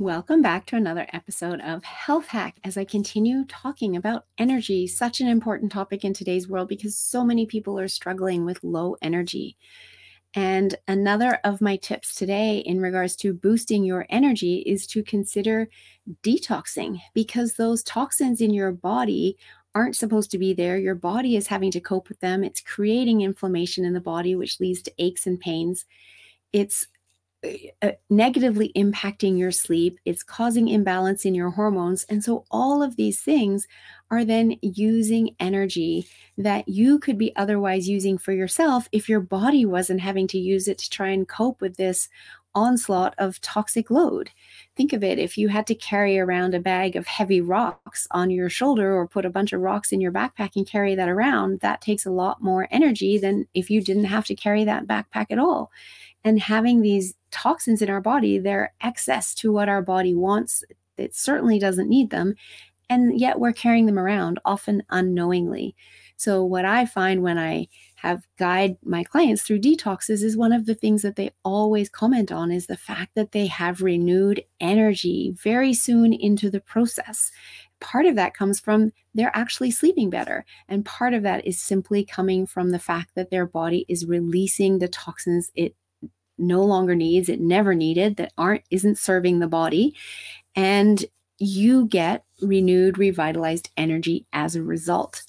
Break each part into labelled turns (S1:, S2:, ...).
S1: Welcome back to another episode of Health Hack as I continue talking about energy, such an important topic in today's world because so many people are struggling with low energy. And another of my tips today in regards to boosting your energy is to consider detoxing because those toxins in your body aren't supposed to be there. Your body is having to cope with them. It's creating inflammation in the body, which leads to aches and pains. It's Uh, negatively impacting your sleep. It's causing imbalance in your hormones. And so, all of these things are then using energy that you could be otherwise using for yourself if your body wasn't having to use it to try and cope with this onslaught of toxic load. Think of it if you had to carry around a bag of heavy rocks on your shoulder or put a bunch of rocks in your backpack and carry that around, that takes a lot more energy than if you didn't have to carry that backpack at all. And having these toxins in our body, they're excess to what our body wants. It certainly doesn't need them. And yet we're carrying them around, often unknowingly. So, what I find when I have guide my clients through detoxes is one of the things that they always comment on is the fact that they have renewed energy very soon into the process. Part of that comes from they're actually sleeping better. And part of that is simply coming from the fact that their body is releasing the toxins it no longer needs, it never needed, that aren't isn't serving the body. And you get renewed, revitalized energy as a result.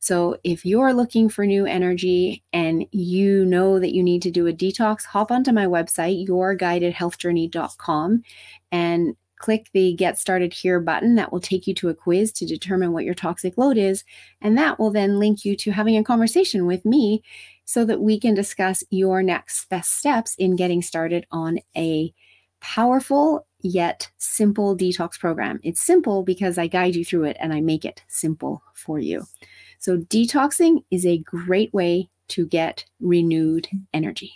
S1: So, if you're looking for new energy and you know that you need to do a detox, hop onto my website, yourguidedhealthjourney.com, and click the Get Started Here button. That will take you to a quiz to determine what your toxic load is. And that will then link you to having a conversation with me so that we can discuss your next best steps in getting started on a powerful yet simple detox program. It's simple because I guide you through it and I make it simple for you. So, detoxing is a great way to get renewed energy.